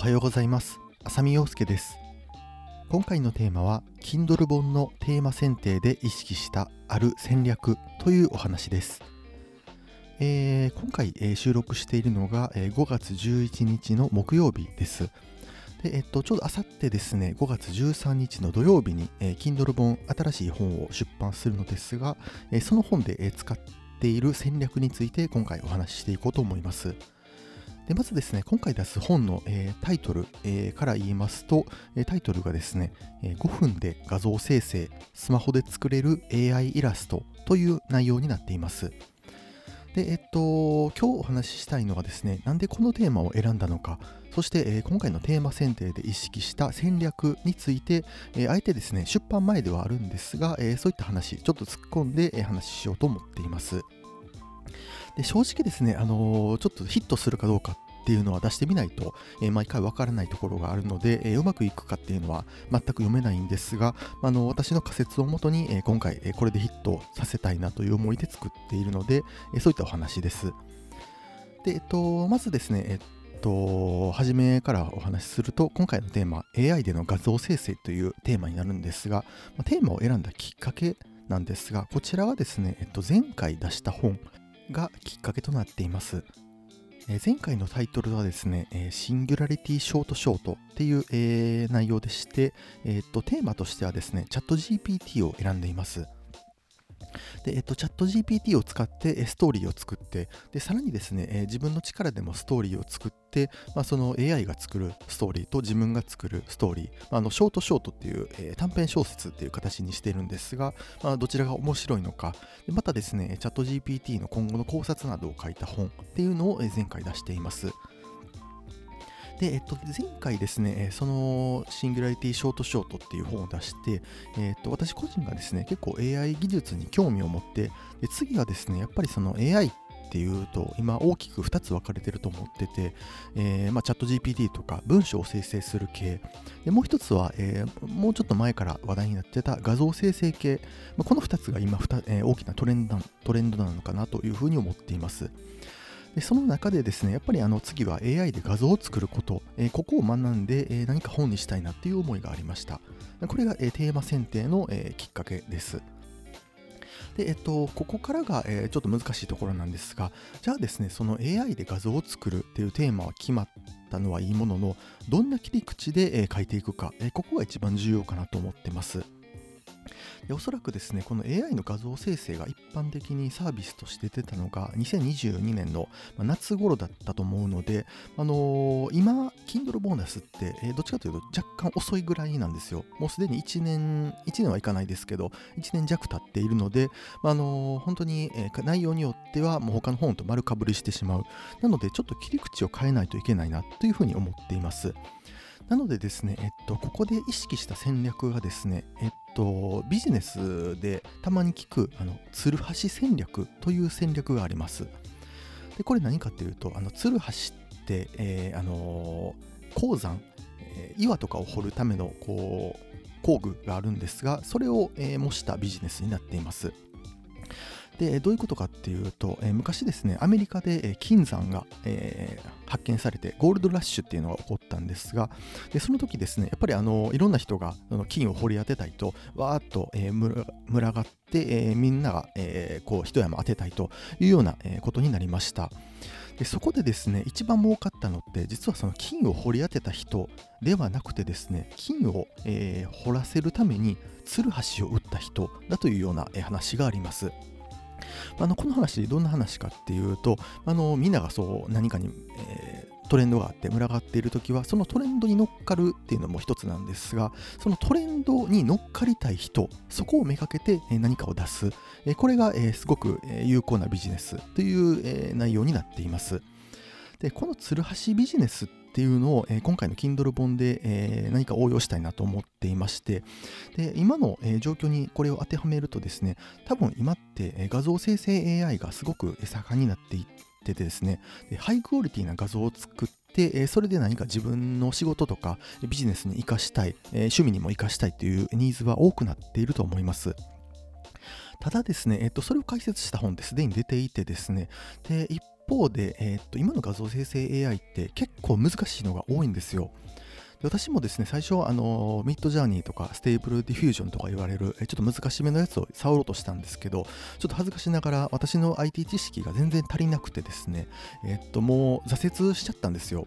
はようございます浅見陽介です今回のテーマは Kindle 本のテーマ選定で意識したある戦略というお話ですえー、今回、えー、収録しているのが、えー、5月11日の木曜日です。で、えっと、ちょうどあさってですね、5月13日の土曜日に、えー、Kindle 本、新しい本を出版するのですが、えー、その本で、えー、使っている戦略について今回お話ししていこうと思います。でまずですね、今回出す本の、えー、タイトル、えー、から言いますと、え、タイトルがですね、え5分で画像生成、スマホで作れる AI イラストという内容になっています。で、えっと、今日お話ししたいのはですね、なんでこのテーマを選んだのか、そして、えー、今回のテーマ選定で意識した戦略について、えー、あえてですね、出版前ではあるんですが、えー、そういった話、ちょっと突っ込んで、え話しようと思っています。で正直ですね、あのちょっとヒットするかどうかっていうのは出してみないと、えー、毎回わからないところがあるので、えー、うまくいくかっていうのは全く読めないんですが、あの私の仮説をもとに、え、今回、えこれでヒットさせたいなという思いで作っているので、えそういったお話です。で、えっと、まずですね、えっと、初めからお話しすると、今回のテーマ、AI での画像生成というテーマになるんですが、テーマを選んだきっかけなんですが、こちらはですね、えっと、前回出した本がきっかけとなっています。前回のタイトルはですね、シンギュラリティショートショートっていう、内容でして、え、っとテーマとしてはですね、チャット GPT を選んでいます。で、えっと、チャット GPT を使ってストーリーを作って、で、さらにですね、自分の力でもストーリーを作って、まあ、その AI が作るストーリーと自分が作るストーリー、まあ、あのショートショートっていう、えー、短編小説っていう形にしているんですが、まあ、どちらが面白いのか、でまたですね、チャット GPT の今後の考察などを書いた本っていうのを前回出しています。で、えっと、前回ですね、そのシングラリティショートショートっていう本を出して、えっと、私個人がですね、結構 AI 技術に興味を持って、で次はですね、やっぱりその AI っていうと今大きく2つ分かれてると思ってて、えーまあ、チャット GPT とか文章を生成する系でもう一つは、えー、もうちょっと前から話題になってた画像生成系、まあ、この2つが今えー、大きなトレンドトレンドなのかなというふうに思っていますでその中でですね、やっぱりあの次は AI で画像を作ること、えー、ここを学んで、えー、何か本にしたいなっていう思いがありました。これが、え、テーマ選定の、えきっかけです。で、えっと、ここからが、えー、ちょっと難しいところなんですが、じゃあですね、その AI で画像を作るっていうテーマは決まったのはいいものの、どんな切り口で、えー、書いていくか、えー、ここが一番重要かなと思ってます。おそらくですね、この AI の画像生成が一般的にサービスとして出たのが2022年の夏頃だったと思うので、あのー、今、Kindle ボーナスって、えー、どっちかというと若干遅いぐらいなんですよ。もうすでに1年、1年はいかないですけど、1年弱経っているので、あのー、本当に、えー、内容によってはもう他の本と丸かぶりしてしまう。なので、ちょっと切り口を変えないといけないなというふうに思っています。なのでですね、えっと、ここで意識した戦略がですね、えっと、ビジネスでたまに聞く、あの、ツルハシ戦略という戦略があります。で、これ何かっていうと、あの、ツルハシって、えー、あの鉱山、えー、岩とかを掘るための、こう、工具があるんですが、それを、えー、模したビジネスになっています。で、どういうことかっていうと、えー、昔ですね、アメリカで、金山が、えー、発見されて、ゴールドラッシュっていうのが起こったんですが、でその時ですね、やっぱりあのいろんな人が金を掘り当てたいと、わーっと、えー、群がって、えー、みんなが、えー、こう一山当てたいというような、え、ことになりました。でそこでですね、一番儲かったのって、実はその金を掘り当てた人ではなくてですね、金を、えー、掘らせるために、ツルハシを打った人だというような話があります。あのこの話、どんな話かっていうと、あのみんながそう何かに、えー、トレンドがあって群がっているときは、そのトレンドに乗っかるっていうのも一つなんですが、そのトレンドに乗っかりたい人、そこをめがけて何かを出す、これがすごく有効なビジネスという内容になっています。で、このツルハシビジネスっっていうのを、えー、今回の Kindle 本で、えー、何か応用したいなと思っていましてで今の、えー、状況にこれを当てはめるとですね多分今って、え画像生成 AI がすごく盛んになっていっててですねでハイクオリティな画像を作ってそれで何か自分の仕事とかビジネスに活かしたい、趣味にも活かしたいというニーズは多くなっていると思います。ただですね、えっと、それを解説した本ってすでに出ていてですね、で、一方で、えー、っと今の画像生成 AI って結構難しいのが多いんですよ。で私もですね、最初、あの Midjourney とか Stable Diffusion とか言われる、ちょっと難しめのやつを触ろうとしたんですけど、ちょっと恥ずかしながら私の IT 知識が全然足りなくてですね、えっと、もう挫折しちゃったんですよ。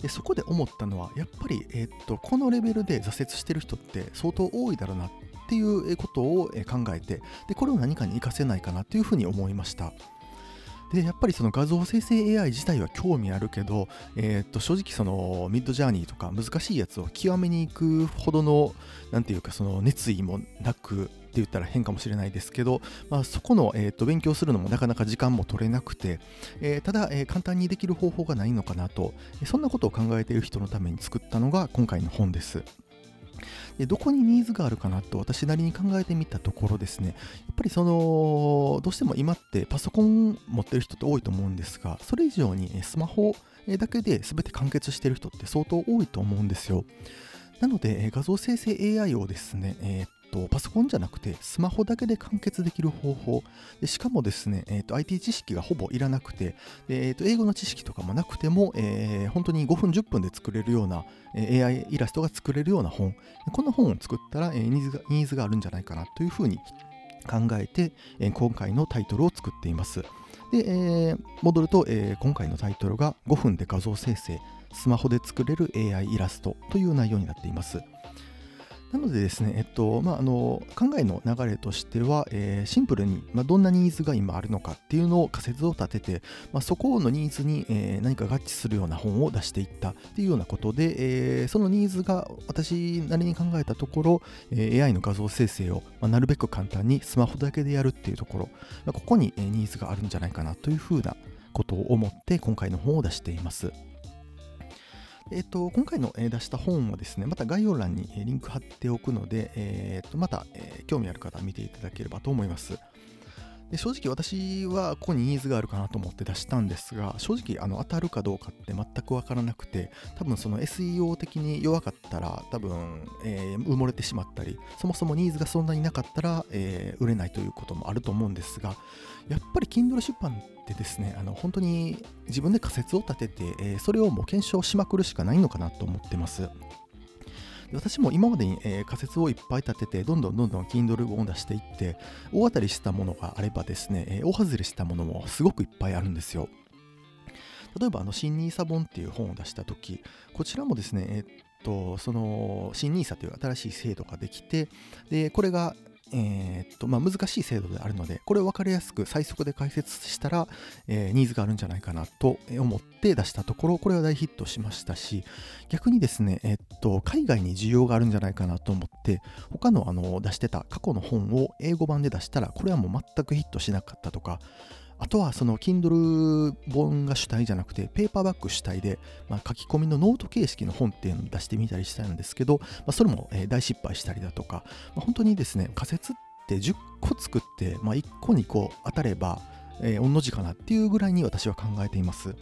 でそこで思ったのは、やっぱり、えっと、このレベルで挫折してる人って相当多いだろうなっていうことを考えて、でこれを何かに活かせないかなというふうに思いました。でやっぱりその画像生成 AI 自体は興味あるけど、えー、っと正直そのミッドジャーニーとか難しいやつを極めに行くほどの何ていうかその熱意もなくって言ったら変かもしれないですけど、まあ、そこの、えー、と勉強するのもなかなか時間も取れなくて、えー、ただ、えー、簡単にできる方法がないのかなと、そんなことを考えている人のために作ったのが今回の本です。でどこにニーズがあるかなと私なりに考えてみたところですね。やっぱりそのどうしても今ってパソコン持ってる人って多いと思うんですがそれ以上にスマホだけで全て完結してる人って相当多いと思うんですよ。なので画像生成 AI をですね、えー、と、パソコンじゃなくてスマホだけで完結できる方法。でしかもですね、えーと、IT 知識がほぼいらなくてで、えーと、英語の知識とかもなくても、えー、本当に5分10分で作れるような、AI イラストが作れるような本。この本を作ったら、ニーズがニーズがあるんじゃないかなというふうに考えて、今回のタイトルを作っています。で、えー、戻ると、えー、今回のタイトルが5分で画像生成スマホで作れる AI イラストという内容になっています。なのでですね、えっとまあ、あの考えの流れとしては、えー、シンプルに、まあ、どんなニーズが今あるのかっていうのを仮説を立てて、まあ、そこのニーズに、えー、何か合致するような本を出していったっていうようなことで、えー、そのニーズが私なりに考えたところ、え、AI の画像生成を、ま、なるべく簡単にスマホだけでやるっていうところ、ま、ここに、え、ニーズがあるんじゃないかなというふうなことを思って今回の本を出しています。えっと、今回の出した本はですね、また概要欄にリンク貼っておくので、えっと、また、え興味ある方は見ていただければと思います。で正直私はここにニーズがあるかなと思って出したんですが正直あの当たるかどうかって全く分からなくて多分その SEO 的に弱かったら多分、えー、埋もれてしまったりそもそもニーズがそんなになかったら、えー、売れないということもあると思うんですがやっぱり Kindle 出版ってですねあの本当に自分で仮説を立てて、えー、それをもう検証しまくるしかないのかなと思ってます。私も今までに、えー、仮説をいっぱい立てて、どんどんどんどん Kindle 本を出していって、大当たりしたものがあればですね、えー、大外れしたものもすごくいっぱいあるんですよ。例えば、あの、新 nisa 本っていう本を出したとき、こちらもですね、えー、っと、その、新 nisa という新しい制度ができて、で、これがえー、っとまあ、難しい制度であるので、これを分かりやすく最速で解説したら、えー、ニーズがあるんじゃないかなと思って出したところ、これは大ヒットしましたし、逆にですね、えー、っと海外に需要があるんじゃないかなと思って、他のあの出してた過去の本を英語版で出したら、これはもう全くヒットしなかったとか、あとはその Kindle 本が主体じゃなくてペーパーバック主体で、まあ、書き込みのノート形式の本っていうのを出してみたりしたんですけど、まあ、それも大失敗したりだとか、まあ、本当にですね仮説って10個作って、まあ、1個にこう当たれば、えー、御の字かなっていうぐらいに私は考えています。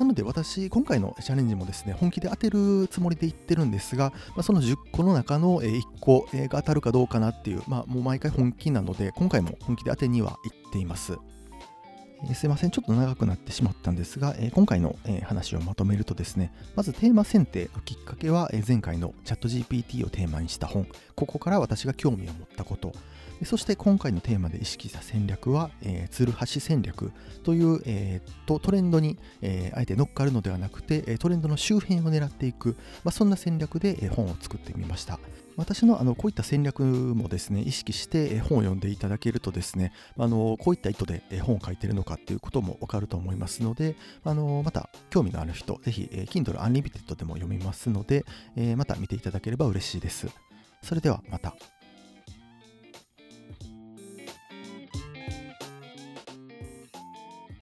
なので私、今回のチャレンジもですね、本気で当てるつもりで言ってるんですが、まあ、その10個の中の1個が当たるかどうかなっていう、まあ、もう毎回本気なので、今回も本気で当てには行っています。えすいません、ちょっと長くなってしまったんですが、え今回の、え話をまとめるとですね、まずテーマ選定のきっかけは、え前回のチャット GPT をテーマにした本、ここから私が興味を持ったこと、そして今回のテーマで意識した戦略は、えー、ツルハシ戦略という、えー、とトレンドに、えー、あえて乗っかるのではなくて、トレンドの周辺を狙っていく、まあ、そんな戦略で本を作ってみました。私のあのこういった戦略もですね意識して本を読んでいただけるとですねあのこういった意図で本を書いているのかっていうこともわかると思いますのであのまた興味のある人ぜひ Kindle Unlimited でも読みますのでまた見ていただければ嬉しいですそれではまた。